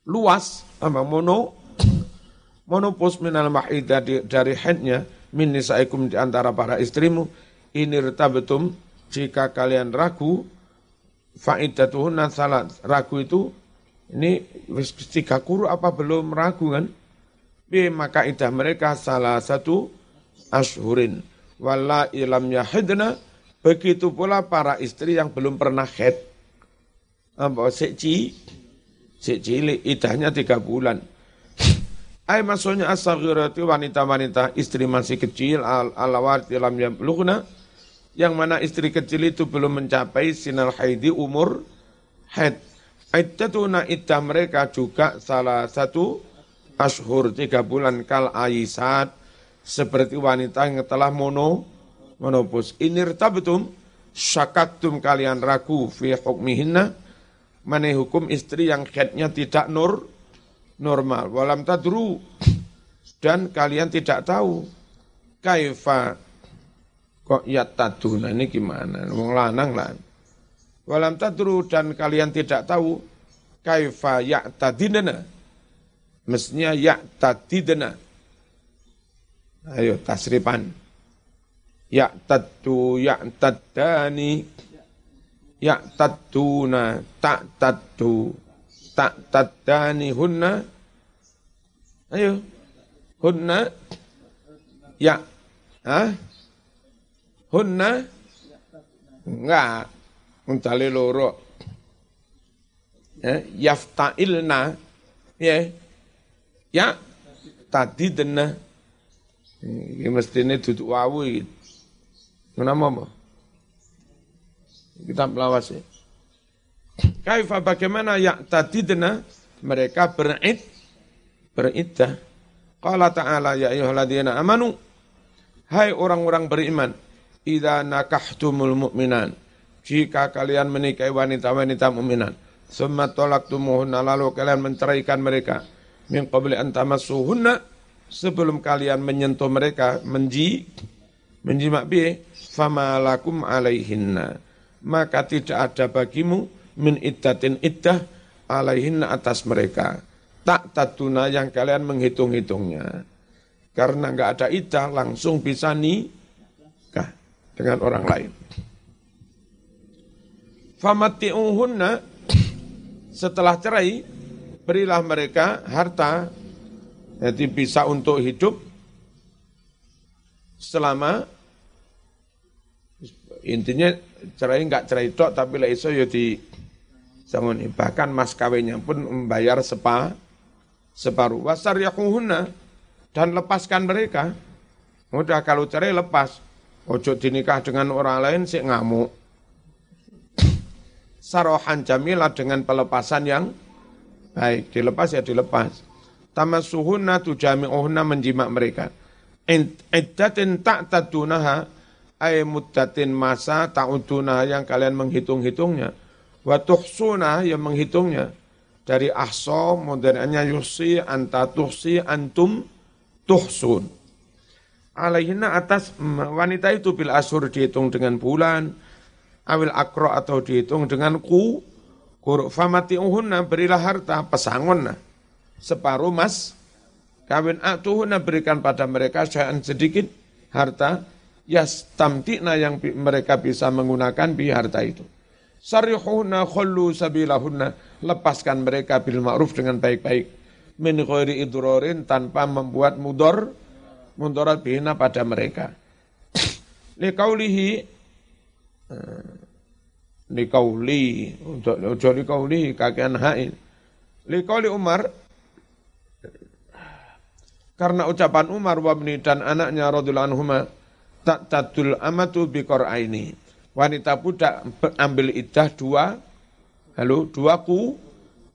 luas apa mono monopus minal mahid dari, dari haidnya min nisaikum di antara para istrimu ini betum jika kalian ragu faidatuhunna salat. Ragu itu ini tiga kuru apa belum ragu kan? Bi maka idah mereka salah satu ashurin wala ilam yahidna. Begitu pula para istri yang belum pernah head. Apa seci seci idahnya tiga bulan. Ay maksudnya asagirati wanita-wanita istri masih kecil al alawat dalam yang belukna yang mana istri kecil itu belum mencapai sinar haidi umur haid. Iddatuna iddah mereka juga salah satu ashur tiga bulan. Kal aisat seperti wanita yang telah mono monopus. Ini betum syakaktum kalian ragu fi hukmihinna mana hukum istri yang haidnya tidak nur normal. Walam tadru dan kalian tidak tahu kaifa Kok ya taduna ini gimana? Wong lanang lah. Walam tadru dan kalian tidak tahu kaifa ya tadidana. Mestinya ya tadidana. Ayo tasripan. Ya taddu ya taddani. Ya tadduna tak taddu tak taddani hunna. Ayo. Hunna ya Hah? Hunna? Enggak. Untali loro. Ya, yafta'ilna. Ya. Ya. Tadi dena. Ini mesti ini duduk wawu. Kenapa apa? Kita melawas ya. Kaifa bagaimana ya tadi dena mereka berid beriddah. Qala ta'ala ya ayyuhalladzina amanu hai orang-orang beriman idza nakahtumul mu'minan jika kalian menikahi wanita-wanita mukminan summa talaqtumuhunna lalu kalian menceraikan mereka min qabli an sebelum kalian menyentuh mereka menji menjimak bi fama lakum alaihinna maka tidak ada bagimu min iddatin iddah alaihinna atas mereka tak tatuna yang kalian menghitung-hitungnya. Karena nggak ada iddah langsung bisa nikah dengan orang lain. Famati'uhunna setelah cerai berilah mereka harta jadi bisa untuk hidup selama intinya cerai nggak cerai tok tapi lah iso ya di bahkan mas kawinnya pun membayar sepa separuh. Wasar yakuhuna dan lepaskan mereka. Udah kalau cerai lepas. Ojo dinikah dengan orang lain sih ngamuk. Sarohan jamilah dengan pelepasan yang baik. Dilepas ya dilepas. Tamasuhuna tujami'uhuna menjimak mereka. Iddatin tak tadunaha ay muddatin masa ta'udunaha yang kalian menghitung-hitungnya. Wa tuhsuna yang menghitungnya dari ahso modernnya yusi anta tuhsi antum tuhsun. Alaihina atas wanita itu bil asur dihitung dengan bulan, awil akro atau dihitung dengan ku, kuruk famati uhunna berilah harta pesangon separuh mas, kawin atuhunna berikan pada mereka syai'an sedikit harta, yas tamtikna yang mereka bisa menggunakan bi harta itu. Sarihuna khallu sabilahunna. Lepaskan mereka bil ma'ruf dengan baik-baik. Min ghairi idrorin tanpa membuat mudor, mudarat bina pada mereka. Likaulihi, eh, likauli, untuk likauli kakean hain. Likauli Umar, karena ucapan Umar wabni dan anaknya radhiyallahu anhuma tak tadul amatu biqara'aini wanita budak ambil iddah dua, halo, dua ku,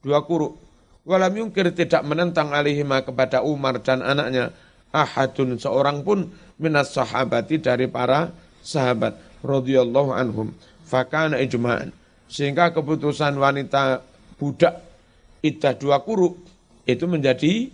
dua kuruk. Walam yungkir tidak menentang alihima kepada Umar dan anaknya ahadun seorang pun minas sahabati dari para sahabat radhiyallahu anhum. Fakana ijma'an. Sehingga keputusan wanita budak iddah dua kuruk itu menjadi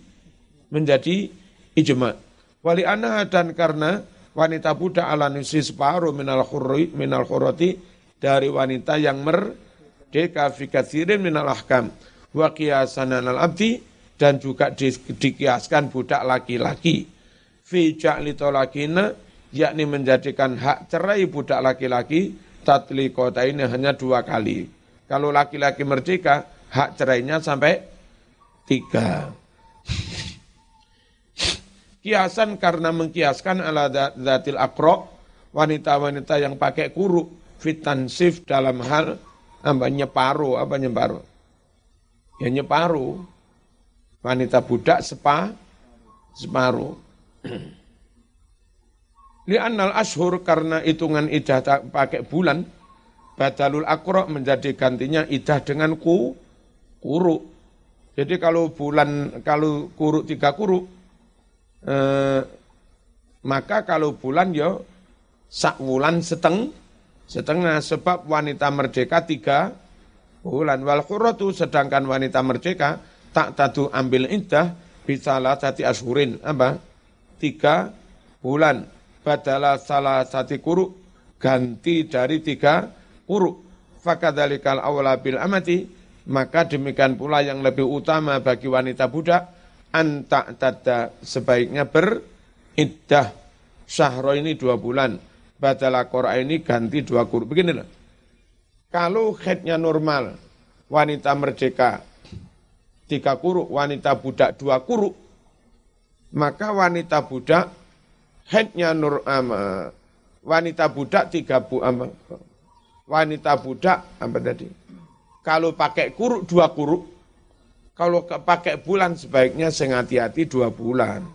menjadi ijma' wali anha dan karena wanita budak ala nusi separuh minal khurri minal khurati dari wanita yang merdeka fi katsirin minal ahkam. Wa qiyasan al abdi dan juga di, dikiaskan budak laki-laki. Fi ja'li talakina yakni menjadikan hak cerai budak laki-laki tatli kota ini hanya dua kali. Kalau laki-laki merdeka, hak cerainya sampai tiga kiasan karena mengkiaskan ala zatil akro wanita-wanita yang pakai kuruk fitansif dalam hal apa nyeparu apa nyeparu? Ya nyeparu. Wanita budak sepa separuh Li'annal ashur karena hitungan idah pakai bulan badalul akro menjadi gantinya idah dengan ku kuruk. Jadi kalau bulan kalau kuruk tiga kuruk eh, maka kalau bulan yo sak bulan seteng setengah sebab wanita merdeka tiga bulan. Wal khuratu sedangkan wanita merdeka tak tadu ambil indah bisa lah sati asurin apa? Tiga bulan. Badala salah satu kuru ganti dari tiga kuru fakadalikal awla bil amati maka demikian pula yang lebih utama bagi wanita budak anta tada sebaiknya beriddah syahro ini dua bulan badala kora ini ganti dua begini beginilah kalau headnya normal wanita merdeka tiga kuruk wanita budak dua kuruk maka wanita budak headnya nur um, wanita budak tiga bu um, wanita budak apa tadi? Kalau pakai kuruk dua kuruk, kalau pakai bulan sebaiknya sing hati-hati dua bulan,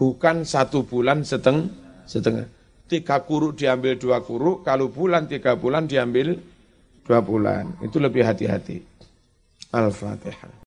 bukan satu bulan seteng setengah. Tiga kuruk diambil dua kuruk, kalau bulan tiga bulan diambil dua bulan. Itu lebih hati-hati. Al-Fatihah.